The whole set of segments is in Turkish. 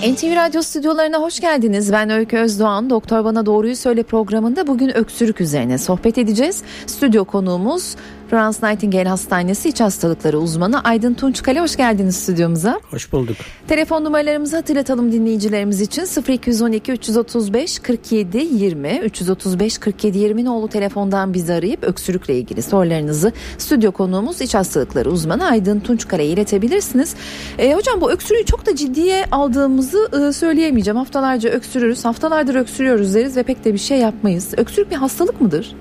NTV Radyo stüdyolarına hoş geldiniz. Ben Öykü Özdoğan. Doktor Bana Doğruyu Söyle programında bugün öksürük üzerine sohbet edeceğiz. Stüdyo konuğumuz Florence Nightingale Hastanesi İç Hastalıkları uzmanı Aydın Tunçkale hoş geldiniz stüdyomuza. Hoş bulduk. Telefon numaralarımızı hatırlatalım dinleyicilerimiz için 0212 335 47 20 335 47 20 nolu telefondan bizi arayıp öksürükle ilgili sorularınızı stüdyo konuğumuz İç Hastalıkları uzmanı Aydın Tunçkale'ye iletebilirsiniz. E, hocam bu öksürüğü çok da ciddiye aldığımızı e, söyleyemeyeceğim. Haftalarca öksürürüz, haftalardır öksürüyoruz deriz ve pek de bir şey yapmayız. Öksürük bir hastalık mıdır?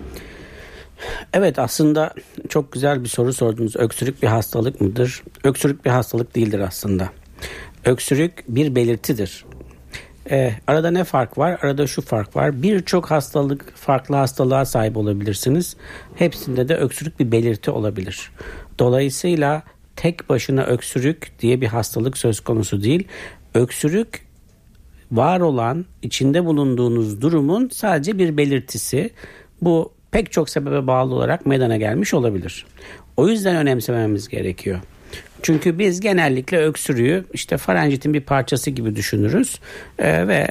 Evet aslında çok güzel bir soru sordunuz. Öksürük bir hastalık mıdır? Öksürük bir hastalık değildir aslında. Öksürük bir belirtidir. Ee, arada ne fark var? Arada şu fark var. Birçok hastalık, farklı hastalığa sahip olabilirsiniz. Hepsinde de öksürük bir belirti olabilir. Dolayısıyla tek başına öksürük diye bir hastalık söz konusu değil. Öksürük var olan, içinde bulunduğunuz durumun sadece bir belirtisi. Bu pek çok sebebe bağlı olarak meydana gelmiş olabilir. O yüzden önemsememiz gerekiyor. Çünkü biz genellikle öksürüğü işte farenjitin bir parçası gibi düşünürüz ee, ve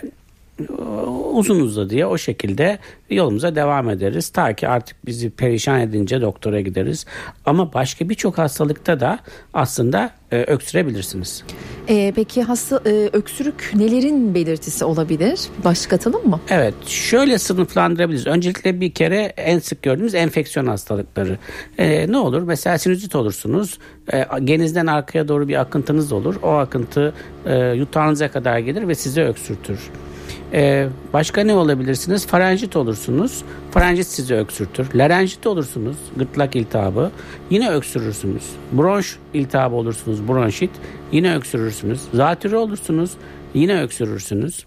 uzun uzadıya o şekilde yolumuza devam ederiz. Ta ki artık bizi perişan edince doktora gideriz. Ama başka birçok hastalıkta da aslında e, öksürebilirsiniz. E, peki hasta e, öksürük nelerin belirtisi olabilir? Başkatalım mı? Evet şöyle sınıflandırabiliriz. Öncelikle bir kere en sık gördüğümüz enfeksiyon hastalıkları. E, ne olur? Mesela sinüzit olursunuz. E, genizden arkaya doğru bir akıntınız olur. O akıntı e, yutağınıza kadar gelir ve size öksürtür. Ee, başka ne olabilirsiniz? Farenjit olursunuz. Farenjit sizi öksürtür. Larenjit olursunuz. Gırtlak iltihabı. Yine öksürürsünüz. Bronş iltihabı olursunuz. Bronşit. Yine öksürürsünüz. Zatürre olursunuz. Yine öksürürsünüz.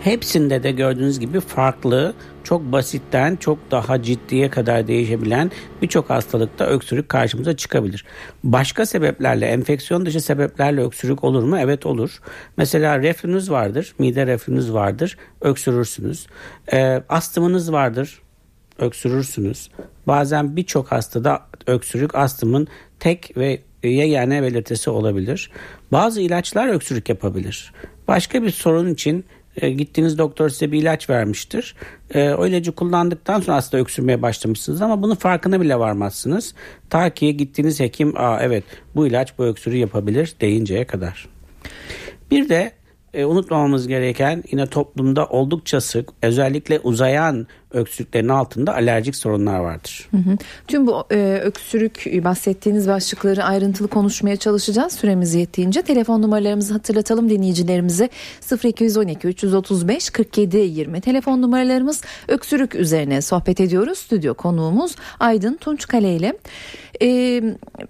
Hepsinde de gördüğünüz gibi farklı, çok basitten çok daha ciddiye kadar değişebilen birçok hastalıkta öksürük karşımıza çıkabilir. Başka sebeplerle, enfeksiyon dışı sebeplerle öksürük olur mu? Evet olur. Mesela reflünüz vardır, mide reflünüz vardır, öksürürsünüz. E, astımınız vardır, öksürürsünüz. Bazen birçok hastada öksürük astımın tek ve yegane belirtisi olabilir. Bazı ilaçlar öksürük yapabilir. Başka bir sorun için e, gittiğiniz doktor size bir ilaç vermiştir. E, o ilacı kullandıktan sonra aslında öksürmeye başlamışsınız ama bunun farkına bile varmazsınız. Ta ki gittiğiniz hekim Aa, evet bu ilaç bu öksürüğü yapabilir deyinceye kadar. Bir de e, unutmamamız gereken yine toplumda oldukça sık özellikle uzayan öksürüklerin altında alerjik sorunlar vardır. Hı hı. Tüm bu e, öksürük bahsettiğiniz başlıkları ayrıntılı konuşmaya çalışacağız. Süremiz yettiğince telefon numaralarımızı hatırlatalım dinleyicilerimize 0212 335 47 20 telefon numaralarımız öksürük üzerine sohbet ediyoruz. Stüdyo konuğumuz Aydın Tunçkale ile. E,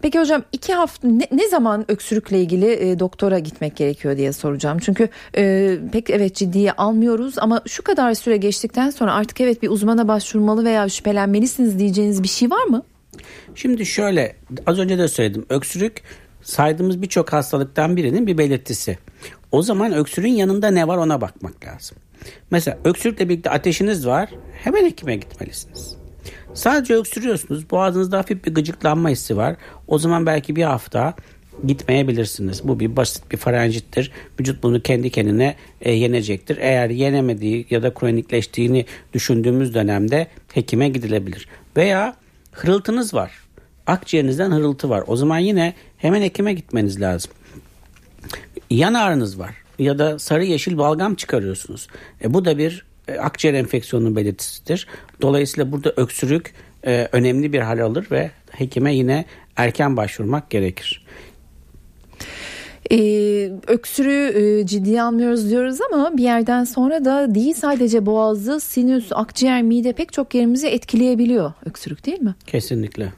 peki hocam iki hafta ne, ne zaman öksürükle ilgili e, doktora gitmek gerekiyor diye soracağım. Çünkü e, pek evet ciddiye almıyoruz ama şu kadar süre geçtikten sonra artık evet bir uzmana başvurmalı veya şüphelenmelisiniz diyeceğiniz bir şey var mı? Şimdi şöyle az önce de söyledim öksürük saydığımız birçok hastalıktan birinin bir belirtisi. O zaman öksürüğün yanında ne var ona bakmak lazım. Mesela öksürükle birlikte ateşiniz var hemen hekime gitmelisiniz. Sadece öksürüyorsunuz boğazınızda hafif bir gıcıklanma hissi var. O zaman belki bir hafta gitmeyebilirsiniz. Bu bir basit bir farenjittir. Vücut bunu kendi kendine e, yenecektir. Eğer yenemediği ya da kronikleştiğini düşündüğümüz dönemde hekime gidilebilir. Veya hırıltınız var. Akciğerinizden hırıltı var. O zaman yine hemen hekime gitmeniz lazım. Yan ağrınız var ya da sarı yeşil balgam çıkarıyorsunuz. E, bu da bir e, akciğer enfeksiyonunun belirtisidir. Dolayısıyla burada öksürük e, önemli bir hal alır ve hekime yine erken başvurmak gerekir. Ee, öksürüğü e, ciddiye almıyoruz diyoruz ama bir yerden sonra da değil sadece boğazı, sinüs, akciğer, mide pek çok yerimizi etkileyebiliyor öksürük değil mi? Kesinlikle.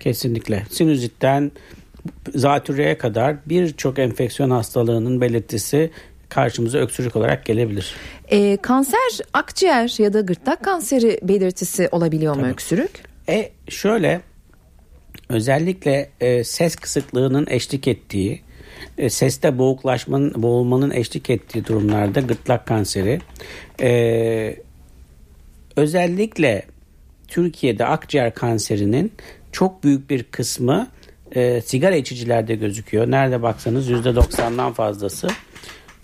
Kesinlikle. Sinüzitten zatürreye kadar birçok enfeksiyon hastalığının belirtisi karşımıza öksürük olarak gelebilir. Ee, kanser akciğer ya da gırtlak kanseri belirtisi olabiliyor mu Tabii. öksürük? E şöyle özellikle e, ses kısıklığının eşlik ettiği, e, seste boğuklaşmanın, boğulmanın eşlik ettiği durumlarda gırtlak kanseri, e, özellikle Türkiye'de akciğer kanserinin çok büyük bir kısmı e, sigara içicilerde gözüküyor. Nerede baksanız %90'dan fazlası.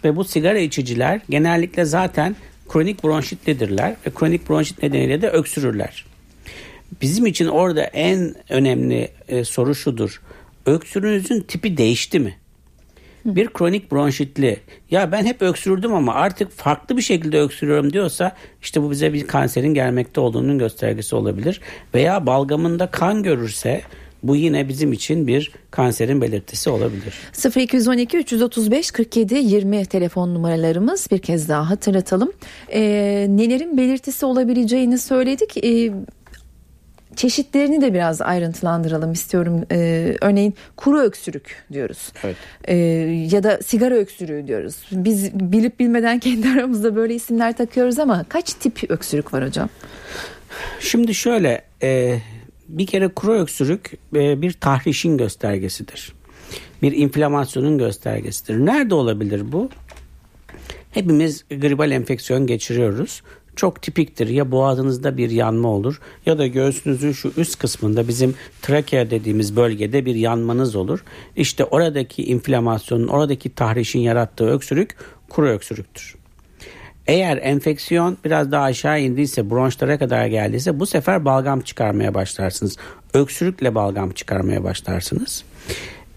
Ve bu sigara içiciler genellikle zaten kronik bronşitlidirler ve kronik bronşit nedeniyle de öksürürler. Bizim için orada en önemli e, soru şudur. Öksürüğünüzün tipi değişti mi? Bir kronik bronşitli ya ben hep öksürürdüm ama artık farklı bir şekilde öksürüyorum diyorsa işte bu bize bir kanserin gelmekte olduğunun göstergesi olabilir. Veya balgamında kan görürse bu yine bizim için bir kanserin belirtisi olabilir. 0212 335 47 20 telefon numaralarımız bir kez daha hatırlatalım. Ee, nelerin belirtisi olabileceğini söyledik. Ee, çeşitlerini de biraz ayrıntılandıralım istiyorum. Ee, örneğin kuru öksürük diyoruz. Evet. Ee, ya da sigara öksürüğü diyoruz. Biz bilip bilmeden kendi aramızda böyle isimler takıyoruz ama kaç tip öksürük var hocam? Şimdi şöyle e, bir kere kuru öksürük e, bir tahrişin göstergesidir. Bir inflamasyonun göstergesidir. Nerede olabilir bu? Hepimiz gribal enfeksiyon geçiriyoruz. Çok tipiktir. Ya boğazınızda bir yanma olur ya da göğsünüzün şu üst kısmında bizim trakea dediğimiz bölgede bir yanmanız olur. İşte oradaki inflamasyonun, oradaki tahrişin yarattığı öksürük kuru öksürüktür. Eğer enfeksiyon biraz daha aşağı indiyse bronşlara kadar geldiyse bu sefer balgam çıkarmaya başlarsınız. Öksürükle balgam çıkarmaya başlarsınız.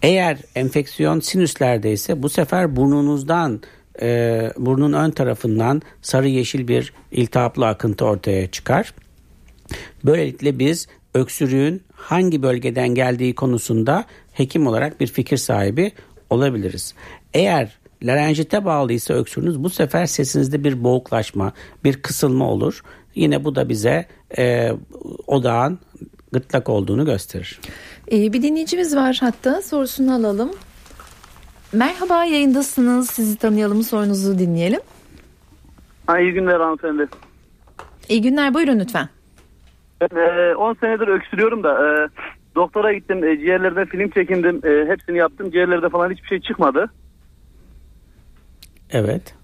Eğer enfeksiyon sinüslerdeyse bu sefer burnunuzdan e, burnun ön tarafından sarı yeşil bir iltihaplı akıntı ortaya çıkar. Böylelikle biz öksürüğün hangi bölgeden geldiği konusunda hekim olarak bir fikir sahibi olabiliriz. Eğer larenjite bağlıysa öksürünüz bu sefer sesinizde bir boğuklaşma, bir kısılma olur. Yine bu da bize e, odağın gırtlak olduğunu gösterir. Ee, bir dinleyicimiz var hatta sorusunu alalım. Merhaba yayındasınız. Sizi tanıyalım sorunuzu dinleyelim. Ha, iyi günler hanımefendi. İyi günler buyurun lütfen. Ben 10 senedir öksürüyorum da e, doktora gittim. E, ciğerlerde film çekindim. E, hepsini yaptım. Ciğerlerde falan hiçbir şey çıkmadı. Evet.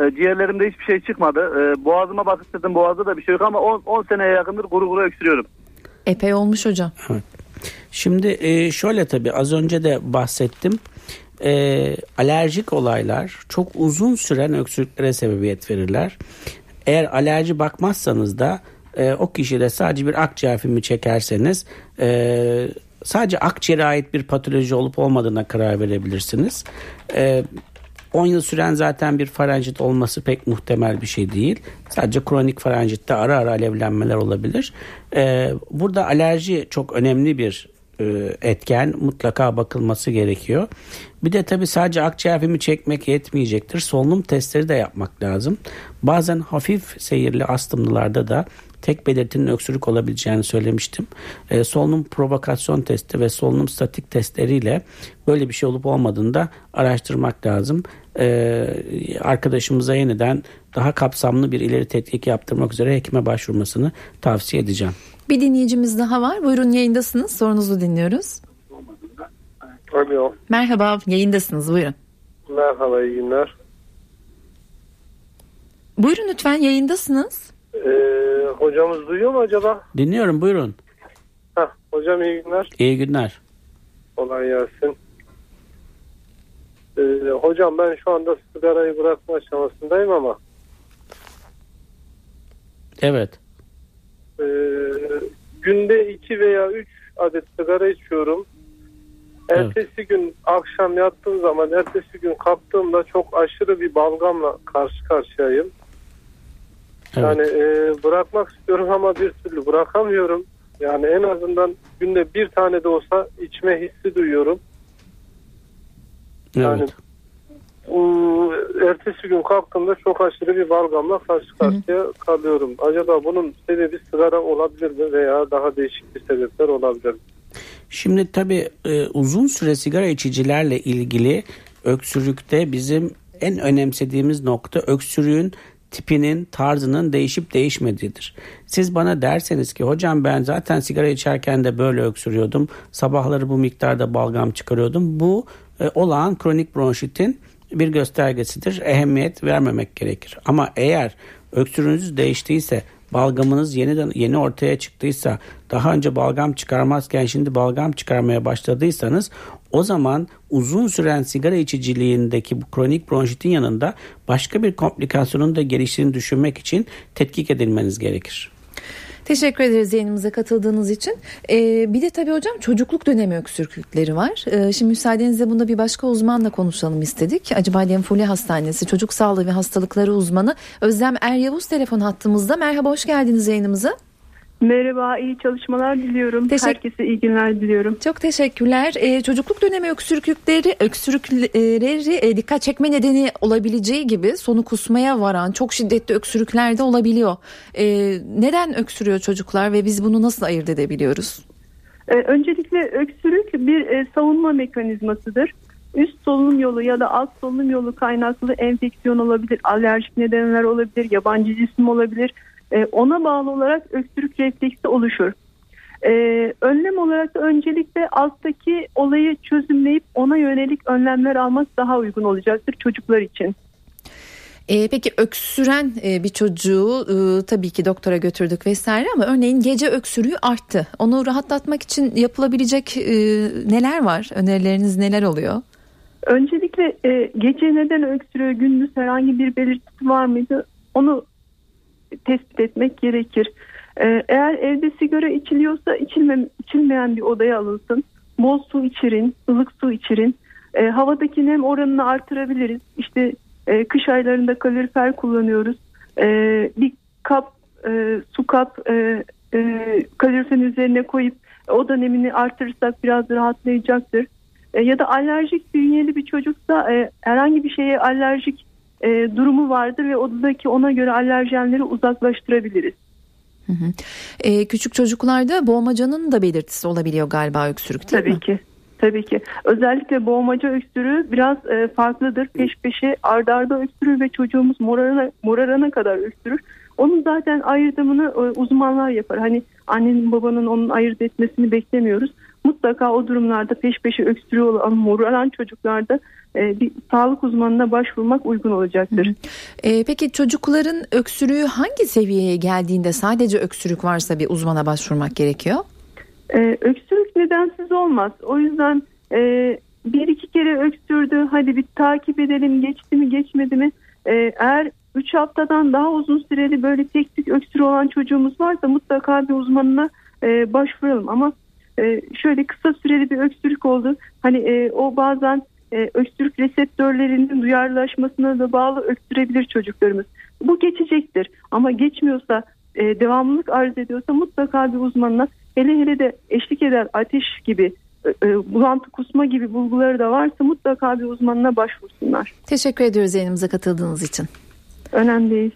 E, ciğerlerimde hiçbir şey çıkmadı. E, boğazıma bakıştırdım. Boğazda da bir şey yok ama 10, 10 seneye yakındır kuru kuru öksürüyorum. Epey olmuş hocam. Evet. Şimdi e, şöyle tabii az önce de bahsettim. E, alerjik olaylar çok uzun süren öksürüklere sebebiyet verirler. Eğer alerji bakmazsanız da e, o kişide sadece bir akciğer filmi çekerseniz e, sadece akciğere ait bir patoloji olup olmadığına karar verebilirsiniz. E, 10 yıl süren zaten bir faranjit olması pek muhtemel bir şey değil. Sadece kronik faranjitte ara ara alevlenmeler olabilir. Ee, burada alerji çok önemli bir etken. Mutlaka bakılması gerekiyor. Bir de tabii sadece akciğer filmi çekmek yetmeyecektir. Solunum testleri de yapmak lazım. Bazen hafif seyirli astımlılarda da tek belirtinin öksürük olabileceğini söylemiştim. E, solunum provokasyon testi ve solunum statik testleriyle böyle bir şey olup olmadığını da araştırmak lazım. E, arkadaşımıza yeniden daha kapsamlı bir ileri tetkik yaptırmak üzere hekime başvurmasını tavsiye edeceğim. Bir dinleyicimiz daha var. Buyurun yayındasınız. Sorunuzu dinliyoruz. Alo. Merhaba yayındasınız. Buyurun. Merhaba iyi günler. Buyurun lütfen yayındasınız. Ee, hocamız duyuyor mu acaba? Dinliyorum buyurun. Heh, hocam iyi günler. İyi günler. Kolay gelsin. Ee, hocam ben şu anda sigarayı bırakma aşamasındayım ama Evet. E, günde iki veya üç adet sigara içiyorum. Evet. Ertesi gün akşam yattığım zaman ertesi gün kalktığımda çok aşırı bir balgamla karşı karşıyayım. Evet. Yani e, bırakmak istiyorum ama bir türlü bırakamıyorum. Yani en azından günde bir tane de olsa içme hissi duyuyorum. Yani evet. bu ertesi gün kalktığımda çok aşırı bir balgamla karşı karşıya kalıyorum. Acaba bunun sebebi sigara olabilir mi veya daha değişik bir sebepler olabilir mi? Şimdi tabii e, uzun süre sigara içicilerle ilgili öksürükte bizim en önemsediğimiz nokta öksürüğün tipinin tarzının değişip değişmediğidir. Siz bana derseniz ki hocam ben zaten sigara içerken de böyle öksürüyordum. Sabahları bu miktarda balgam çıkarıyordum. Bu e, olağan kronik bronşitin bir göstergesidir. Ehemmiyet vermemek gerekir. Ama eğer öksürüğünüz değiştiyse balgamınız yeni yeni ortaya çıktıysa daha önce balgam çıkarmazken şimdi balgam çıkarmaya başladıysanız o zaman uzun süren sigara içiciliğindeki bu kronik bronşitin yanında başka bir komplikasyonun da geliştiğini düşünmek için tetkik edilmeniz gerekir. Teşekkür ederiz yayınımıza katıldığınız için. Ee, bir de tabii hocam çocukluk dönemi öksürüklükleri var. Ee, şimdi müsaadenizle bunda bir başka uzmanla konuşalım istedik. Acıbadem Fulya Hastanesi Çocuk Sağlığı ve Hastalıkları uzmanı Özlem Er Yavuz telefon hattımızda. Merhaba hoş geldiniz yayınımıza. Merhaba, iyi çalışmalar diliyorum. Teşekkür- Herkese iyi günler diliyorum. Çok teşekkürler. Ee, çocukluk dönemi öksürüklükleri, öksürükleri e, dikkat çekme nedeni olabileceği gibi sonu kusmaya varan çok şiddetli öksürükler de olabiliyor. Ee, neden öksürüyor çocuklar ve biz bunu nasıl ayırt edebiliyoruz? Ee, öncelikle öksürük bir e, savunma mekanizmasıdır. Üst solunum yolu ya da alt solunum yolu kaynaklı enfeksiyon olabilir, alerjik nedenler olabilir, yabancı cisim olabilir. Ee, ona bağlı olarak öksürük refleksi oluşur. Ee, önlem olarak da öncelikle alttaki olayı çözümleyip ona yönelik önlemler almak daha uygun olacaktır çocuklar için. Ee, peki öksüren e, bir çocuğu e, tabii ki doktora götürdük vesaire ama örneğin gece öksürüğü arttı. Onu rahatlatmak için yapılabilecek e, neler var? Önerileriniz neler oluyor? Öncelikle e, gece neden öksürüyor, gündüz herhangi bir belirtisi var mıydı? Onu tespit etmek gerekir. E, eğer evde sigara içiliyorsa içilme, içilmeyen bir odaya alınsın. Bol su içirin, ılık su içirin. E, havadaki nem oranını artırabiliriz. İşte e, kış aylarında kalorifer kullanıyoruz. E, bir kap, e, su kap e, e, kaloriferin üzerine koyup oda nemini artırırsak biraz rahatlayacaktır. E, ya da alerjik bünyeli bir çocuksa e, herhangi bir şeye alerjik e, durumu vardır ve odadaki ona göre alerjenleri uzaklaştırabiliriz. Ee, küçük çocuklarda boğmacanın da belirtisi olabiliyor galiba öksürük değil Tabii mi? ki. Tabii ki. Özellikle boğmaca öksürüğü biraz e, farklıdır. Peş peşe ardarda arda öksürür ve çocuğumuz morarana, morarana kadar öksürür. Onun zaten ayrımını e, uzmanlar yapar. Hani annenin babanın onun ayırt etmesini beklemiyoruz. Mutlaka o durumlarda peş peşe öksürüğü olan moraran çocuklarda e, bir sağlık uzmanına başvurmak uygun olacaktır. Ee, peki çocukların öksürüğü hangi seviyeye geldiğinde sadece öksürük varsa bir uzmana başvurmak gerekiyor? Öksürük nedensiz olmaz. O yüzden e, bir iki kere öksürdü. Hadi bir takip edelim geçti mi geçmedi mi? Eğer 3 haftadan daha uzun süreli böyle tek tük öksürü olan çocuğumuz varsa mutlaka bir uzmanına e, başvuralım. Ama e, şöyle kısa süreli bir öksürük oldu. Hani e, o bazen e, öksürük reseptörlerinin duyarlılaşmasına da bağlı öksürebilir çocuklarımız. Bu geçecektir. Ama geçmiyorsa e, devamlılık arz ediyorsa mutlaka bir uzmanına hele hele de eşlik eden ateş gibi e, e, bulantı kusma gibi bulguları da varsa mutlaka bir uzmanına başvursunlar. Teşekkür ediyoruz yayınımıza katıldığınız için. Önemli değil.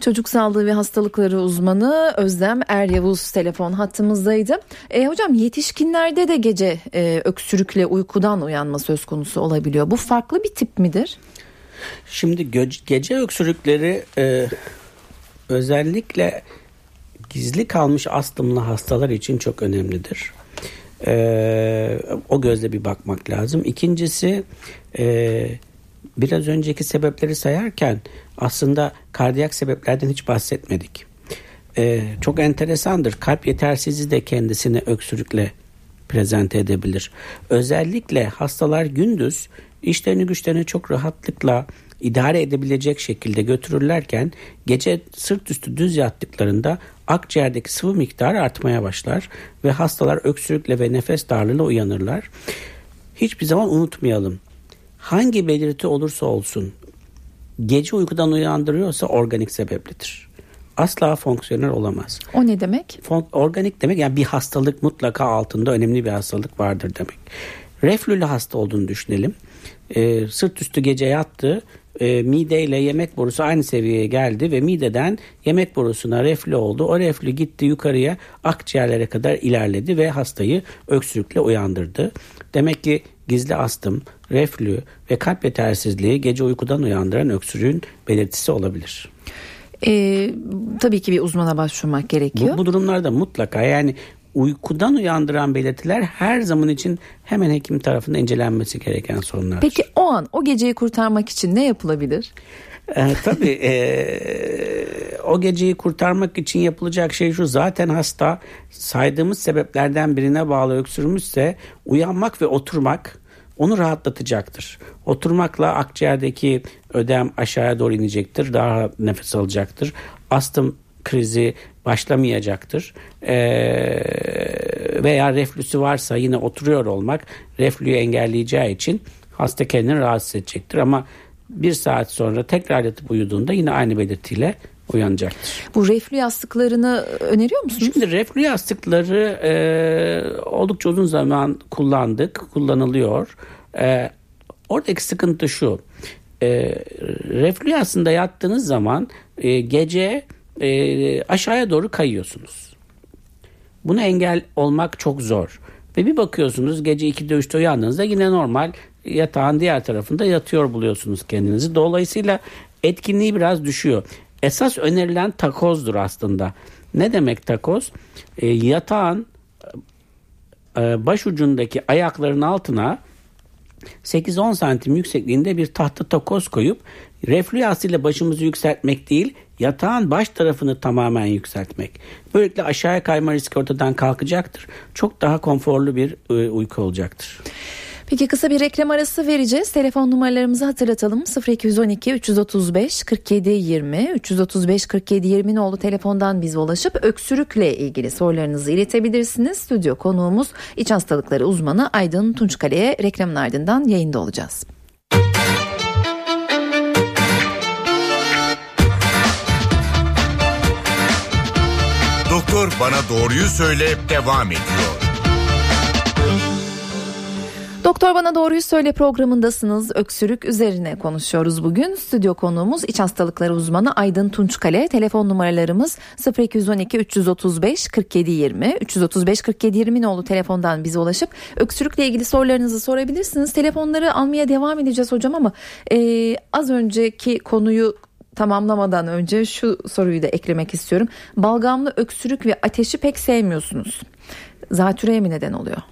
Çocuk sağlığı ve hastalıkları uzmanı Özlem Er Yavuz telefon hattımızdaydı. E, hocam yetişkinlerde de gece e, öksürükle uykudan uyanma söz konusu olabiliyor. Bu farklı bir tip midir? Şimdi gö- gece öksürükleri e, özellikle gizli kalmış astımlı hastalar için çok önemlidir. E, o gözle bir bakmak lazım. İkincisi e, biraz önceki sebepleri sayarken aslında kardiyak sebeplerden hiç bahsetmedik. E, çok enteresandır. Kalp yetersizliği de kendisini öksürükle prezente edebilir. Özellikle hastalar gündüz işlerini güçlerini çok rahatlıkla idare edebilecek şekilde götürürlerken gece sırt üstü düz yattıklarında akciğerdeki sıvı miktarı artmaya başlar ve hastalar öksürükle ve nefes darlığıyla uyanırlar. Hiçbir zaman unutmayalım. Hangi belirti olursa olsun gece uykudan uyandırıyorsa organik sebeplidir. Asla fonksiyonel olamaz. O ne demek? Fon- organik demek yani bir hastalık mutlaka altında önemli bir hastalık vardır demek. Reflülü hasta olduğunu düşünelim. Ee, sırt üstü gece yattı. E, mide ile yemek borusu aynı seviyeye geldi ve mideden yemek borusuna reflü oldu. O reflü gitti yukarıya akciğerlere kadar ilerledi ve hastayı öksürükle uyandırdı. Demek ki gizli astım, reflü ve kalp yetersizliği gece uykudan uyandıran öksürüğün belirtisi olabilir. E, tabii ki bir uzmana başvurmak gerekiyor. Bu, bu durumlarda mutlaka yani uykudan uyandıran belirtiler her zaman için hemen hekim tarafından incelenmesi gereken sorunlar. Peki o an o geceyi kurtarmak için ne yapılabilir? Ee, tabii e, o geceyi kurtarmak için yapılacak şey şu zaten hasta saydığımız sebeplerden birine bağlı öksürmüşse uyanmak ve oturmak onu rahatlatacaktır. Oturmakla akciğerdeki ödem aşağıya doğru inecektir. Daha nefes alacaktır. Astım krizi başlamayacaktır. Ee, veya reflüsü varsa yine oturuyor olmak reflüyü engelleyeceği için hasta kendini rahatsız edecektir. Ama bir saat sonra tekrar yatıp uyuduğunda yine aynı belirtiyle uyanacaktır. Bu reflü yastıklarını öneriyor musunuz? Şimdi reflü yastıkları e, oldukça uzun zaman kullandık, kullanılıyor. E, oradaki sıkıntı şu. E, reflü yastığında yattığınız zaman e, gece e, aşağıya doğru kayıyorsunuz. Buna engel olmak çok zor. Ve bir bakıyorsunuz gece 2'de 3'te uyandığınızda yine normal yatağın diğer tarafında yatıyor buluyorsunuz kendinizi. Dolayısıyla etkinliği biraz düşüyor. Esas önerilen takozdur aslında. Ne demek takoz? E, yatağın e, baş ucundaki ayakların altına 8-10 santim yüksekliğinde bir tahta takoz koyup reflü ile başımızı yükseltmek değil yatağın baş tarafını tamamen yükseltmek. Böylelikle aşağıya kayma riski ortadan kalkacaktır. Çok daha konforlu bir e, uyku olacaktır. Peki kısa bir reklam arası vereceğiz. Telefon numaralarımızı hatırlatalım. 0212 335 47 20 335 47 20 nolu telefondan bize ulaşıp öksürükle ilgili sorularınızı iletebilirsiniz. Stüdyo konuğumuz iç hastalıkları uzmanı Aydın Tunçkale'ye reklamın ardından yayında olacağız. Doktor bana doğruyu söyle devam ediyor. Doktor Bana Doğruyu Söyle programındasınız. Öksürük üzerine konuşuyoruz bugün. Stüdyo konuğumuz iç hastalıkları uzmanı Aydın Tunçkale. Telefon numaralarımız 0212 335 47 20 335 47 20 nolu telefondan bize ulaşıp öksürükle ilgili sorularınızı sorabilirsiniz. Telefonları almaya devam edeceğiz hocam ama e, az önceki konuyu tamamlamadan önce şu soruyu da eklemek istiyorum. Balgamlı öksürük ve ateşi pek sevmiyorsunuz. Zatürreye mi neden oluyor?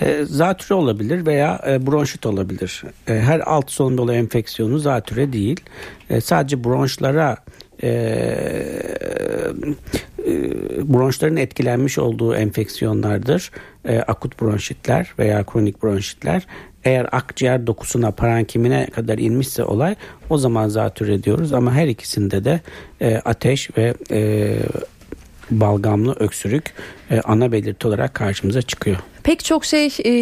E, zatüre olabilir veya e, bronşit olabilir. E, her alt solunum yolu enfeksiyonu zatüre değil. E, sadece bronşlara e, e, bronşların etkilenmiş olduğu enfeksiyonlardır. E, akut bronşitler veya kronik bronşitler. Eğer akciğer dokusuna, parankimine kadar inmişse olay o zaman zatürre diyoruz. Ama her ikisinde de e, ateş ve e, balgamlı öksürük e, ana belirti olarak karşımıza çıkıyor. Pek çok şey e,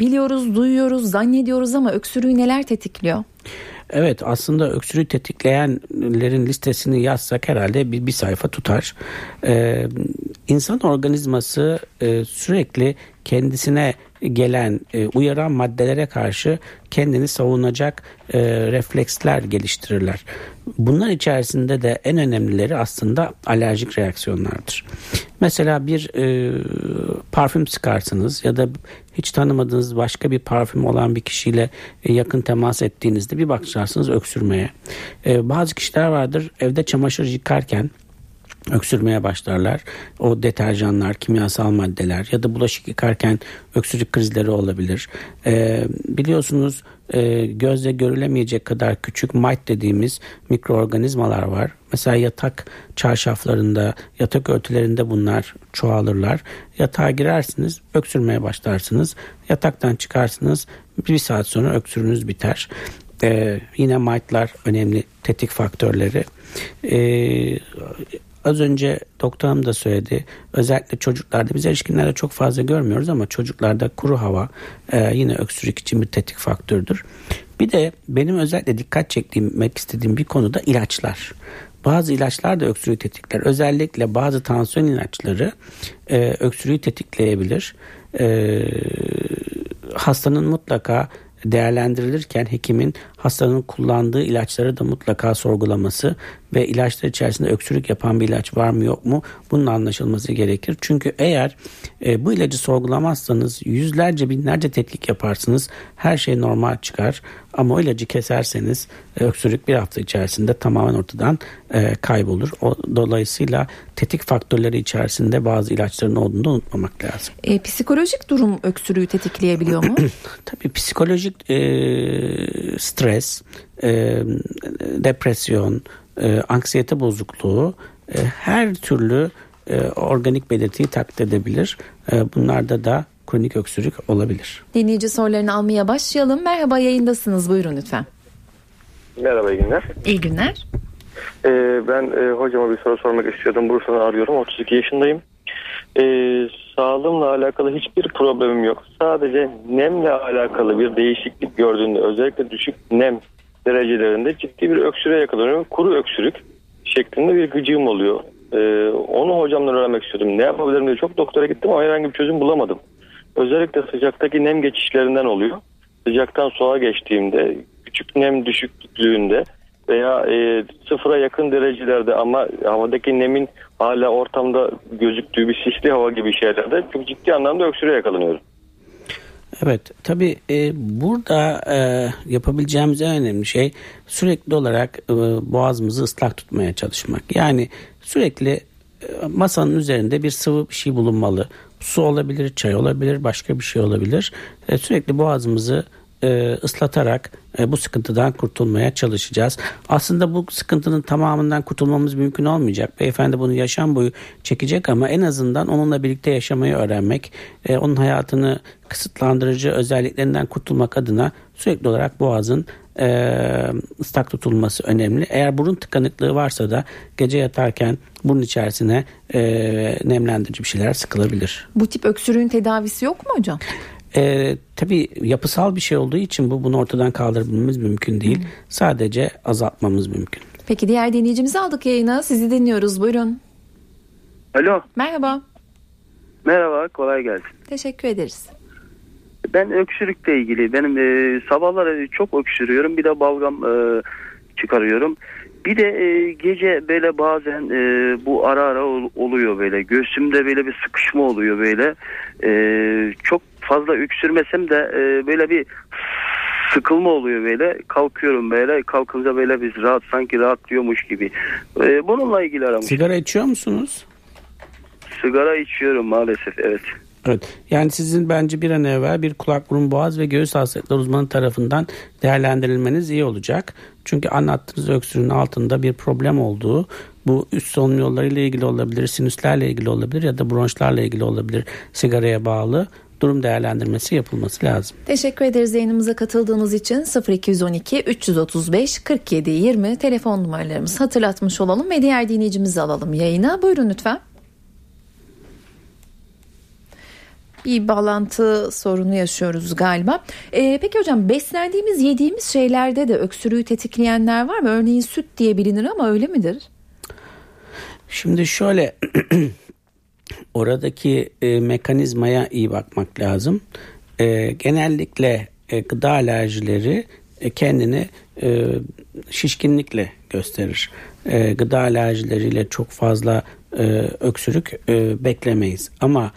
biliyoruz, duyuyoruz, zannediyoruz ama öksürüğü neler tetikliyor? Evet aslında öksürüğü tetikleyenlerin listesini yazsak herhalde bir, bir sayfa tutar. Ee, insan organizması e, sürekli kendisine gelen e, uyaran maddelere karşı kendini savunacak e, refleksler geliştirirler. Bunlar içerisinde de en önemlileri aslında alerjik reaksiyonlardır. Mesela bir e, parfüm sıkarsınız ya da hiç tanımadığınız başka bir parfüm olan bir kişiyle e, yakın temas ettiğinizde bir bakarsınız öksürmeye. E, bazı kişiler vardır evde çamaşır yıkarken öksürmeye başlarlar. O deterjanlar, kimyasal maddeler ya da bulaşık yıkarken öksürük krizleri olabilir. Ee, biliyorsunuz e, gözle görülemeyecek kadar küçük mite dediğimiz mikroorganizmalar var. Mesela yatak çarşaflarında, yatak örtülerinde bunlar çoğalırlar. Yatağa girersiniz, öksürmeye başlarsınız. Yataktan çıkarsınız, bir saat sonra öksürünüz biter. Ee, yine mite'lar önemli tetik faktörleri. Ee, az önce doktorum da söyledi. Özellikle çocuklarda biz erişkinlerde çok fazla görmüyoruz ama çocuklarda kuru hava e, yine öksürük için bir tetik faktördür. Bir de benim özellikle dikkat çektiğim istediğim bir konu da ilaçlar. Bazı ilaçlar da öksürüğü tetikler. Özellikle bazı tansiyon ilaçları e, öksürüğü tetikleyebilir. E, hastanın mutlaka değerlendirilirken hekimin hastanın kullandığı ilaçları da mutlaka sorgulaması ve ilaçlar içerisinde öksürük yapan bir ilaç var mı yok mu bunun anlaşılması gerekir. Çünkü eğer e, bu ilacı sorgulamazsanız yüzlerce binlerce tetkik yaparsınız her şey normal çıkar ama o ilacı keserseniz e, öksürük bir hafta içerisinde tamamen ortadan e, kaybolur. O, dolayısıyla tetik faktörleri içerisinde bazı ilaçların olduğunu unutmamak lazım. E, psikolojik durum öksürüğü tetikleyebiliyor mu? Tabii psikolojik e, stres, e, depresyon, e, anksiyete bozukluğu e, her türlü e, organik belirtiyi taklit edebilir. E, bunlarda da kronik öksürük olabilir. Dinleyici sorularını almaya başlayalım. Merhaba yayındasınız. Buyurun lütfen. Merhaba iyi günler. İyi günler. Ee, ben e, hocama bir soru sormak istiyordum. Bursa'dan arıyorum. 32 yaşındayım. Ee, sağlığımla alakalı hiçbir problemim yok. Sadece nemle alakalı bir değişiklik gördüğünde özellikle düşük nem derecelerinde ciddi bir öksürüğe yakalanıyorum. Kuru öksürük şeklinde bir gıcığım oluyor. Ee, onu hocamdan öğrenmek istiyordum. Ne yapabilirim diye çok doktora gittim ama herhangi bir çözüm bulamadım. Özellikle sıcaktaki nem geçişlerinden oluyor. Sıcaktan soğuğa geçtiğimde küçük nem düşüklüğünde veya e, sıfıra yakın derecelerde ama havadaki nemin hala ortamda gözüktüğü bir sisli hava gibi şeylerde çok ciddi anlamda öksürüğe yakalanıyorum. Evet tabi e, burada e, yapabileceğimiz en önemli şey sürekli olarak e, boğazımızı ıslak tutmaya çalışmak. Yani sürekli e, masanın üzerinde bir sıvı bir şey bulunmalı. Su olabilir, çay olabilir, başka bir şey olabilir. E, sürekli boğazımızı e, ıslatarak e, bu sıkıntıdan kurtulmaya çalışacağız. Aslında bu sıkıntının tamamından kurtulmamız mümkün olmayacak. Beyefendi bunu yaşam boyu çekecek ama en azından onunla birlikte yaşamayı öğrenmek, e, onun hayatını kısıtlandırıcı özelliklerinden kurtulmak adına sürekli olarak boğazın e, ıslak tutulması önemli. Eğer burun tıkanıklığı varsa da gece yatarken burun içerisine nemlendirici bir şeyler sıkılabilir. Bu tip öksürüğün tedavisi yok mu hocam? E, tabii yapısal bir şey olduğu için bu bunu ortadan kaldırabilmemiz mümkün değil. Sadece azaltmamız mümkün. Peki diğer dinleyicimizi aldık yayına. Sizi dinliyoruz. Buyurun. Alo. Merhaba. Merhaba. Kolay gelsin. Teşekkür ederiz. Ben öksürükle ilgili benim e, sabahları çok öksürüyorum. Bir de balgam e, çıkarıyorum. Bir de e, gece böyle bazen e, bu ara ara ol- oluyor böyle. Göğsümde böyle bir sıkışma oluyor böyle. E, çok fazla öksürmesem de e, böyle bir sıkılma oluyor böyle. Kalkıyorum böyle. Kalkınca böyle bir rahat sanki rahatlıyormuş gibi. E, bununla ilgili aramış. Sigara içiyor musunuz? Sigara içiyorum maalesef evet. Evet. Yani sizin bence bir an evvel bir kulak burun boğaz ve göğüs hastalıkları uzmanı tarafından değerlendirilmeniz iyi olacak. Çünkü anlattığınız öksürüğün altında bir problem olduğu bu üst solunum yolları ile ilgili olabilir, sinüslerle ilgili olabilir ya da bronşlarla ilgili olabilir. Sigaraya bağlı durum değerlendirmesi yapılması lazım. Teşekkür ederiz yayınımıza katıldığınız için 0212 335 47 20 telefon numaralarımızı hatırlatmış olalım ve diğer dinleyicimizi alalım yayına. Buyurun lütfen. Bir bağlantı sorunu yaşıyoruz galiba. Ee, peki hocam beslendiğimiz yediğimiz şeylerde de öksürüğü tetikleyenler var mı? Örneğin süt diye bilinir ama öyle midir? Şimdi şöyle oradaki e, mekanizmaya iyi bakmak lazım. E, genellikle e, gıda alerjileri e, kendini e, şişkinlikle gösterir. E, gıda alerjileriyle çok fazla e, öksürük e, beklemeyiz. Ama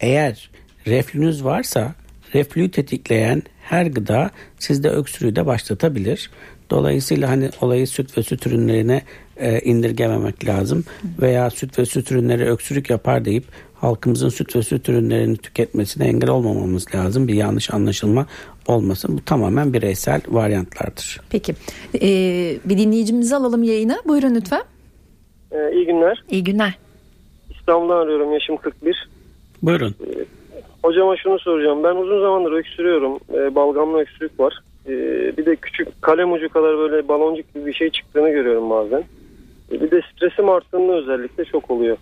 eğer reflünüz varsa reflüyü tetikleyen her gıda sizde öksürüğü de başlatabilir. Dolayısıyla hani olayı süt ve süt ürünlerine e, indirgememek lazım. Veya süt ve süt ürünleri öksürük yapar deyip halkımızın süt ve süt ürünlerini tüketmesine engel olmamamız lazım. Bir yanlış anlaşılma olmasın. Bu tamamen bireysel varyantlardır. Peki ee, bir dinleyicimizi alalım yayına. Buyurun lütfen. Ee, iyi günler. İyi günler. İstanbul'dan arıyorum. Yaşım 41. Buyurun. Hocama şunu soracağım. Ben uzun zamandır öksürüyorum. Ee, balgamlı öksürük var. Ee, bir de küçük kalem ucu kadar böyle baloncuk gibi bir şey çıktığını görüyorum bazen. Ee, bir de stresim arttığında özellikle çok oluyor.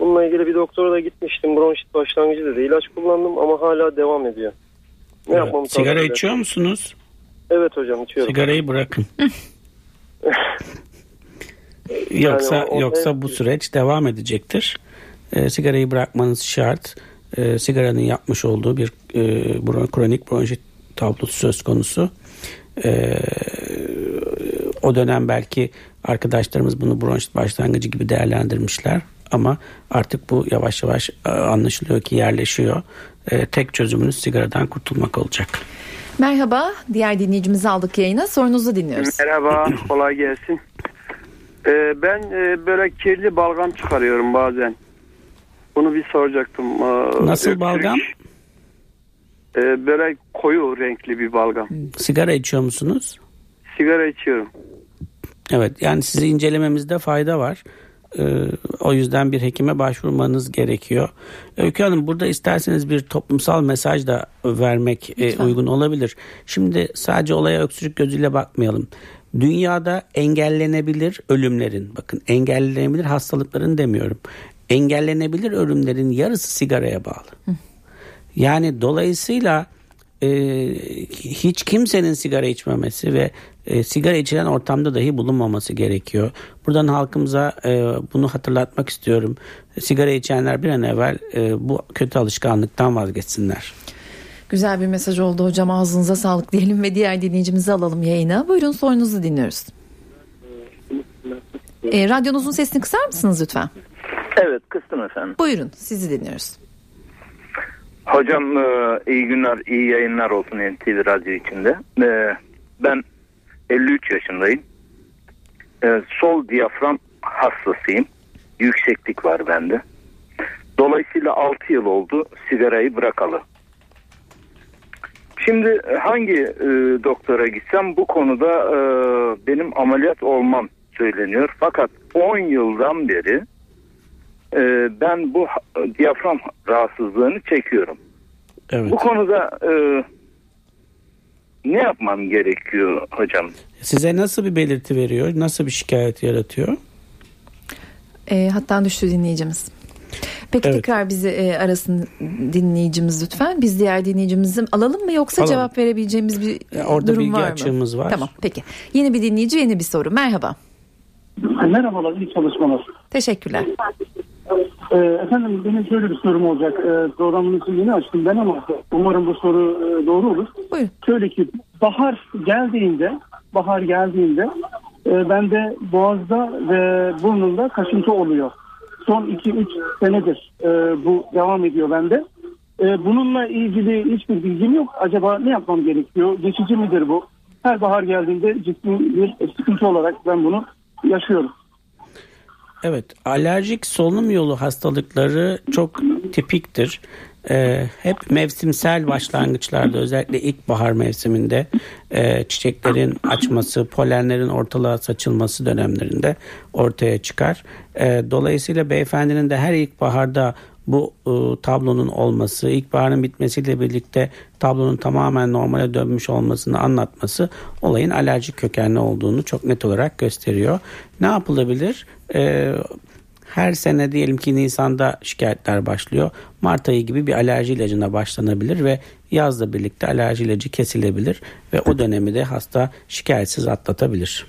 Bununla ilgili bir doktora da gitmiştim. Bronşit başlangıcı dedi. İlaç kullandım ama hala devam ediyor. Ne Evet. yapmam Sigara içiyor musunuz? Evet hocam içiyorum. Sigarayı bırakın. yoksa Yani o- o- yoksa bu süreç devam edecektir. E, sigarayı bırakmanız şart. E, sigaranın yapmış olduğu bir e, bron- kronik bronşit tablosu söz konusu. E, o dönem belki arkadaşlarımız bunu bronşit başlangıcı gibi değerlendirmişler ama artık bu yavaş yavaş e, anlaşılıyor ki yerleşiyor. E, tek çözümünüz sigaradan kurtulmak olacak. Merhaba. Diğer dinleyicimizi aldık yayına. Sorunuzu dinliyoruz. Merhaba, kolay gelsin. Ee, ben e, böyle kirli balgam çıkarıyorum bazen. Bunu bir soracaktım. Ee, Nasıl öksürük- balgam? Ee, böyle koyu renkli bir balgam. Sigara içiyor musunuz? Sigara içiyorum. Evet yani sizi incelememizde fayda var. E, o yüzden bir hekime başvurmanız gerekiyor. Öykü Hanım burada isterseniz bir toplumsal mesaj da vermek e, uygun olabilir. Şimdi sadece olaya öksürük gözüyle bakmayalım. Dünyada engellenebilir ölümlerin, bakın engellenebilir hastalıkların demiyorum. Engellenebilir ölümlerin yarısı sigaraya bağlı. Yani dolayısıyla e, hiç kimsenin sigara içmemesi ve e, sigara içilen ortamda dahi bulunmaması gerekiyor. Buradan halkımıza e, bunu hatırlatmak istiyorum. Sigara içenler bir an evvel e, bu kötü alışkanlıktan vazgeçsinler. Güzel bir mesaj oldu hocam ağzınıza sağlık diyelim ve diğer dinleyicimizi alalım yayına. Buyurun sorunuzu dinliyoruz. E, radyonuzun sesini kısar mısınız lütfen? Evet kıstım efendim. Buyurun sizi dinliyoruz. Hocam e, iyi günler, iyi yayınlar olsun NTV Radyo içinde. E, ben 53 yaşındayım. E, sol diyafram hastasıyım. Yükseklik var bende. Dolayısıyla 6 yıl oldu sigarayı bırakalı. Şimdi hangi doktora gitsem bu konuda benim ameliyat olmam söyleniyor. Fakat 10 yıldan beri e, ben bu diyafram rahatsızlığını çekiyorum. Evet. Bu konuda e, ne yapmam gerekiyor hocam? Size nasıl bir belirti veriyor? Nasıl bir şikayet yaratıyor? E, hatta düştü dinleyicimiz. Peki Evet. tekrar bizi e, arasın dinleyicimiz lütfen. Biz diğer dinleyicimizi alalım mı yoksa Alalım. cevap verebileceğimiz bir E, orada durum bilgi var mı? açığımız var. Tamam peki. Yeni bir dinleyici yeni bir soru. Merhaba. Merhabalar, iyi çalışmalar. Teşekkürler. Ee, efendim benim şöyle bir sorum olacak. Ee, programınızı yeni açtım ben ama umarım bu soru e, doğru olur. Buyurun. Şöyle ki bahar geldiğinde, bahar geldiğinde e, bende boğazda ve burnumda kaşıntı oluyor. Son 2-3 senedir e, bu devam ediyor bende. E, bununla ilgili hiçbir bilgim yok. Acaba ne yapmam gerekiyor? Geçici midir bu? Her bahar geldiğinde ciddi bir sıkıntı olarak ben bunu yaşıyorum. Evet, alerjik solunum yolu hastalıkları çok tipiktir. Ee, hep mevsimsel başlangıçlarda özellikle ilkbahar mevsiminde e, çiçeklerin açması, polenlerin ortalığa saçılması dönemlerinde ortaya çıkar. E, dolayısıyla beyefendinin de her ilkbaharda bu e, tablonun olması, ilkbaharın bitmesiyle birlikte tablonun tamamen normale dönmüş olmasını anlatması olayın alerjik kökenli olduğunu çok net olarak gösteriyor. Ne yapılabilir? E, her sene diyelim ki Nisan'da şikayetler başlıyor. Mart ayı gibi bir alerji ilacına başlanabilir ve yazla birlikte alerji ilacı kesilebilir ve o dönemi de hasta şikayetsiz atlatabilir.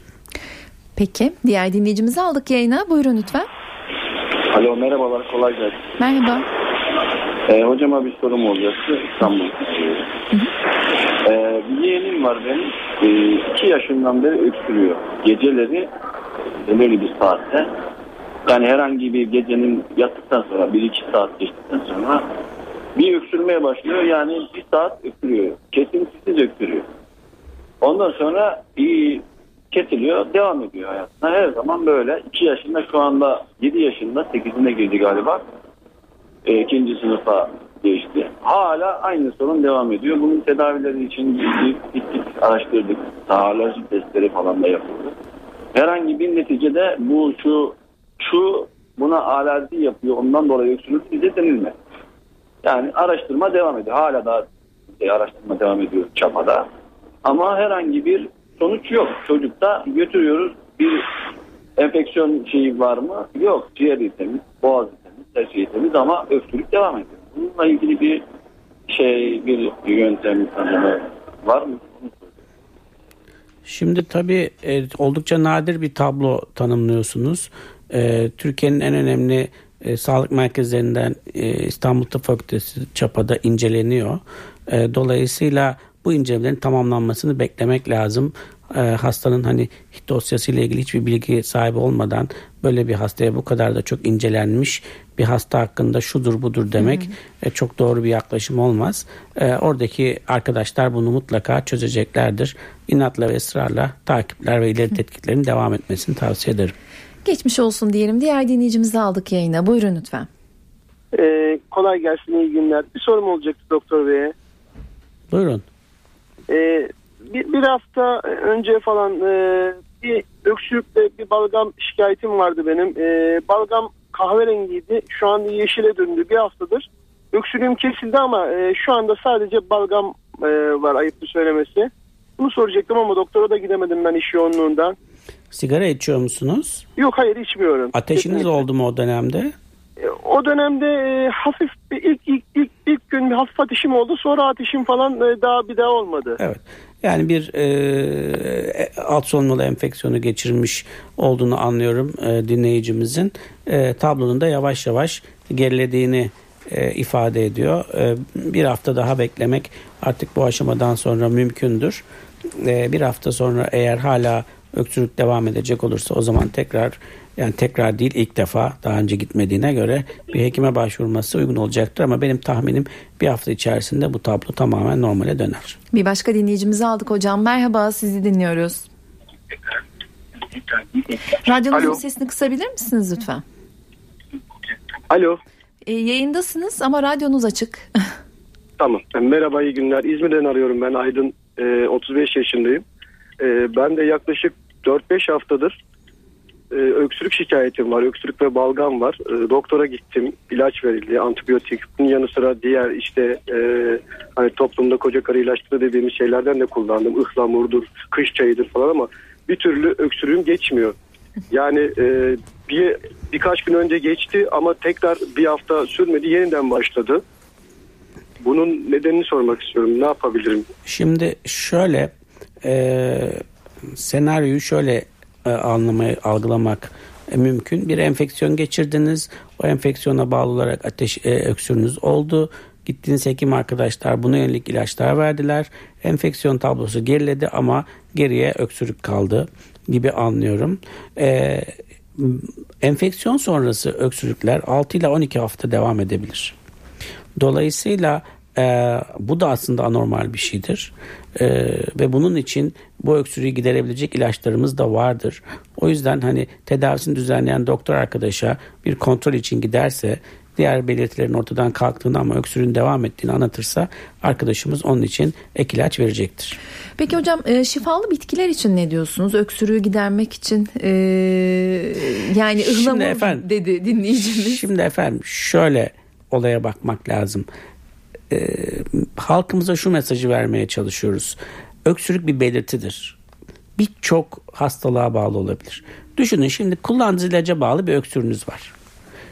Peki diğer dinleyicimizi aldık yayına. Buyurun lütfen. Alo merhabalar kolay gelsin. Merhaba. Ee, hocama bir sorum olacaktı İstanbul. Ee, bir yeğenim var benim. Ee, iki yaşından beri öksürüyor. Geceleri belirli bir saatte. Yani herhangi bir gecenin yattıktan sonra bir iki saat geçtikten sonra bir öksürmeye başlıyor. Yani bir saat öksürüyor. Kesintisiz öksürüyor. Ondan sonra iyi kesiliyor, devam ediyor hayatına. Her zaman böyle. 2 yaşında şu anda 7 yaşında 8'ine girdi galiba. E, ikinci sınıfa geçti. Hala aynı sorun devam ediyor. Bunun tedavileri için gittik, gittik araştırdık. Alerji testleri falan da yapıldı. Herhangi bir neticede bu şu şu buna alerji yapıyor ondan dolayı öksürür bize denilmedi. Yani araştırma devam ediyor. Hala da e, araştırma devam ediyor çapada. Ama herhangi bir sonuç yok. Çocukta götürüyoruz. Bir enfeksiyon şeyi var mı? Yok. Ciğeri temiz, boğazı temiz, her şey temiz ama öksürük devam ediyor. Bununla ilgili bir şey, bir yöntem tanımı var mı? Şimdi tabii e, oldukça nadir bir tablo tanımlıyorsunuz. E, Türkiye'nin en önemli e, sağlık merkezlerinden e, İstanbul Tıp Fakültesi çapada inceleniyor. E, dolayısıyla bu incelemelerin tamamlanmasını beklemek lazım. E, hastanın hani dosyasıyla ilgili hiçbir bilgi sahibi olmadan böyle bir hastaya bu kadar da çok incelenmiş bir hasta hakkında şudur budur demek e, çok doğru bir yaklaşım olmaz. E, oradaki arkadaşlar bunu mutlaka çözeceklerdir. İnatla ve ısrarla takipler ve ileri tetkiklerin devam etmesini tavsiye ederim. Geçmiş olsun diyelim. Diğer dinleyicimizi aldık yayına. Buyurun lütfen. Ee, kolay gelsin iyi günler. Bir sorum olacaktı doktor beye. Buyurun. Ee, bir, bir hafta önce falan e, bir öksürükle bir balgam şikayetim vardı benim. Ee, balgam kahverengiydi. Şu an yeşile döndü bir haftadır. Öksürüğüm kesildi ama e, şu anda sadece balgam e, var ayıptı söylemesi. Bunu soracaktım ama doktora da gidemedim ben iş yoğunluğundan. Sigara içiyor musunuz? Yok hayır içmiyorum. Ateşiniz Kesinlikle. oldu mu o dönemde? E, O dönemde e, hafif bir ilk, ilk ilk ilk gün bir hafif ateşim oldu. Sonra ateşim falan e, daha bir daha olmadı. Evet. Yani bir e, alt solunumlu enfeksiyonu geçirmiş olduğunu anlıyorum e, dinleyicimizin. E, tablonun da yavaş yavaş gerilediğini e, ifade ediyor. E, bir hafta daha beklemek artık bu aşamadan sonra mümkündür. E, bir hafta sonra eğer hala öksürük devam edecek olursa o zaman tekrar yani tekrar değil ilk defa daha önce gitmediğine göre bir hekime başvurması uygun olacaktır ama benim tahminim bir hafta içerisinde bu tablo tamamen normale döner. Bir başka dinleyicimizi aldık hocam. Merhaba sizi dinliyoruz. Radyonuzun Alo. sesini kısabilir misiniz lütfen? Alo. E, yayındasınız ama radyonuz açık. Tamam. Merhaba iyi günler. İzmir'den arıyorum ben Aydın. e, 35 yaşındayım. E, ben de yaklaşık 4-5 haftadır e, öksürük şikayetim var. Öksürük ve balgam var. E, doktora gittim. ilaç verildi. Antibiyotik. Bunun yanı sıra diğer işte e, hani toplumda koca karı ilaçları dediğimiz şeylerden de kullandım. Ihlamurdur, kış çayıdır falan ama bir türlü öksürüğüm geçmiyor. Yani e, bir birkaç gün önce geçti ama tekrar bir hafta sürmedi. Yeniden başladı. Bunun nedenini sormak istiyorum. Ne yapabilirim? Şimdi şöyle e, senaryoyu şöyle e, anlamaya algılamak e, mümkün. Bir enfeksiyon geçirdiniz. O enfeksiyona bağlı olarak ateş e, öksürünüz oldu. Gittiğiniz hekim arkadaşlar buna yönelik ilaçlar verdiler. Enfeksiyon tablosu geriledi ama geriye öksürük kaldı gibi anlıyorum. E, enfeksiyon sonrası öksürükler 6 ile 12 hafta devam edebilir. Dolayısıyla e, bu da aslında anormal bir şeydir. E, ve bunun için bu öksürüğü giderebilecek ilaçlarımız da vardır. O yüzden hani tedavisini düzenleyen doktor arkadaşa bir kontrol için giderse diğer belirtilerin ortadan kalktığını ama öksürüğün devam ettiğini anlatırsa arkadaşımız onun için ek ilaç verecektir. Peki hocam e, şifalı bitkiler için ne diyorsunuz? Öksürüğü gidermek için e, yani ıhlamur efendim- dedi dinleyicimiz. Şimdi efendim şöyle olaya bakmak lazım. Ee, halkımıza şu mesajı vermeye çalışıyoruz. Öksürük bir belirtidir. Birçok hastalığa bağlı olabilir. Düşünün şimdi kullandığınız ilaca bağlı bir öksürüğünüz var.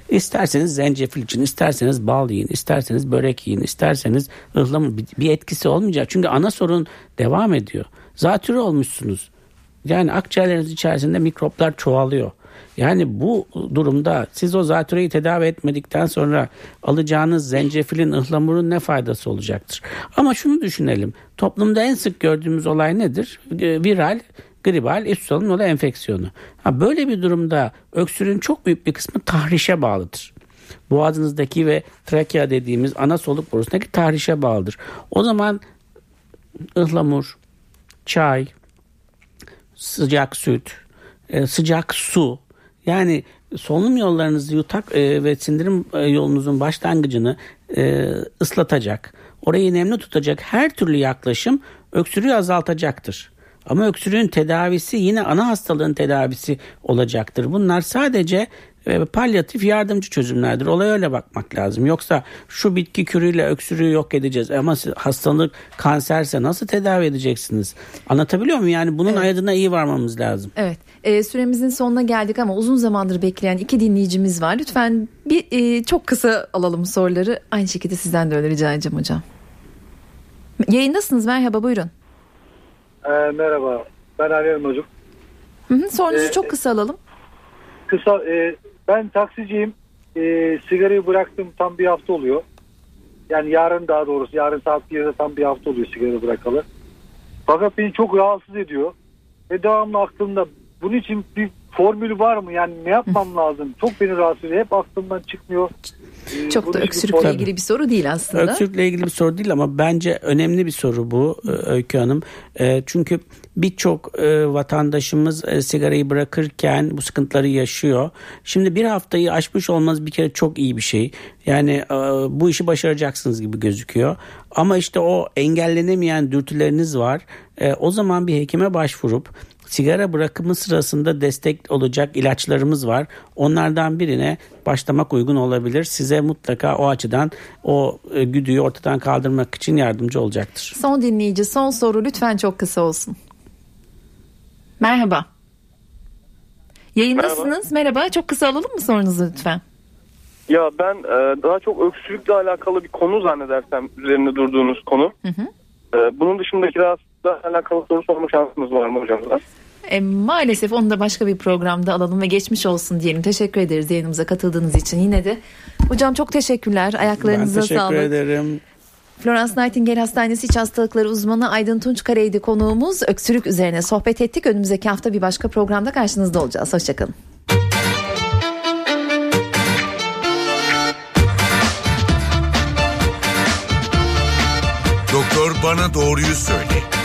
İsterseniz zencefil için, isterseniz bal yiyin, isterseniz börek yiyin, isterseniz ıhlamur bir etkisi olmayacak. Çünkü ana sorun devam ediyor. Zatürre olmuşsunuz. Yani akciğerleriniz içerisinde mikroplar çoğalıyor. Yani bu durumda siz o zatürreyi tedavi etmedikten sonra alacağınız zencefilin, ıhlamurun ne faydası olacaktır? Ama şunu düşünelim. Toplumda en sık gördüğümüz olay nedir? Viral, gribal, üst solunum yolu enfeksiyonu. Ha, böyle bir durumda öksürüğün çok büyük bir kısmı tahrişe bağlıdır. Boğazınızdaki ve trakea dediğimiz ana soluk borusundaki tahrişe bağlıdır. O zaman ıhlamur, çay, sıcak süt, e, sıcak su yani solunum yollarınızı yutak e, ve sindirim e, yolunuzun başlangıcını e, ıslatacak, orayı nemli tutacak her türlü yaklaşım öksürüğü azaltacaktır. Ama öksürüğün tedavisi yine ana hastalığın tedavisi olacaktır. Bunlar sadece e, palyatif yardımcı çözümlerdir. Olaya öyle bakmak lazım. Yoksa şu bitki kürüyle öksürüğü yok edeceğiz ama hastalık kanserse nasıl tedavi edeceksiniz? Anlatabiliyor muyum? Yani bunun ayadına iyi varmamız lazım. Evet e, süremizin sonuna geldik ama uzun zamandır bekleyen iki dinleyicimiz var. Lütfen bir e, çok kısa alalım soruları. Aynı şekilde sizden de öyle rica edeceğim hocam. Yayındasınız merhaba buyurun. Ee, merhaba, ben Ali Elmacık. Hı hı, sorunuzu Ee, çok kısa alalım. Kısa, e, ben taksiciyim. E, sigarayı bıraktım tam bir hafta oluyor. Yani yarın daha doğrusu, yarın saat 1'de tam bir hafta oluyor sigara bırakalı. Fakat beni çok rahatsız ediyor. Ve devamlı aklımda bunun için bir formülü var mı? Yani ne yapmam lazım? Çok beni rahatsız ediyor. Hep aklımdan çıkmıyor. Ee, Çok da bunun bir öksürükle formül- ilgili bir soru değil aslında. Öksürükle ilgili bir soru değil ama bence önemli bir soru bu Öykü Hanım. E, Çünkü birçok e, vatandaşımız e, sigarayı bırakırken bu sıkıntıları yaşıyor. Şimdi bir haftayı aşmış olmanız bir kere çok iyi bir şey. Yani e, bu işi başaracaksınız gibi gözüküyor. Ama işte o engellenemeyen dürtüleriniz var. E, O zaman bir hekime başvurup sigara bırakımı sırasında destek olacak ilaçlarımız var. Onlardan birine başlamak uygun olabilir. Size mutlaka o açıdan o e, güdüyü ortadan kaldırmak için yardımcı olacaktır. Son dinleyici son soru lütfen çok kısa olsun. Merhaba. Yayındasınız. Merhaba. Merhaba. Çok kısa alalım mı sorunuzu lütfen? Ya ben e, daha çok öksürükle alakalı bir konu zannedersem üzerinde durduğunuz konu. Hı hı. E, bunun dışındaki rahatsızlıkla alakalı soru sorma şansınız var mı hocam? E, maalesef onu da başka bir programda alalım ve geçmiş olsun diyelim. Teşekkür ederiz yayınımıza katıldığınız için yine de. Hocam çok teşekkürler. Ayaklarınıza sağlık. Ben teşekkür sağlık. ederim. Florence Nightingale Hastanesi İç Hastalıkları uzmanı Aydın Tunç Karaydı konuğumuz. Öksürük üzerine sohbet ettik. Önümüzdeki hafta bir başka programda karşınızda olacağız. Hoşçakalın. Doktor bana doğruyu söyle.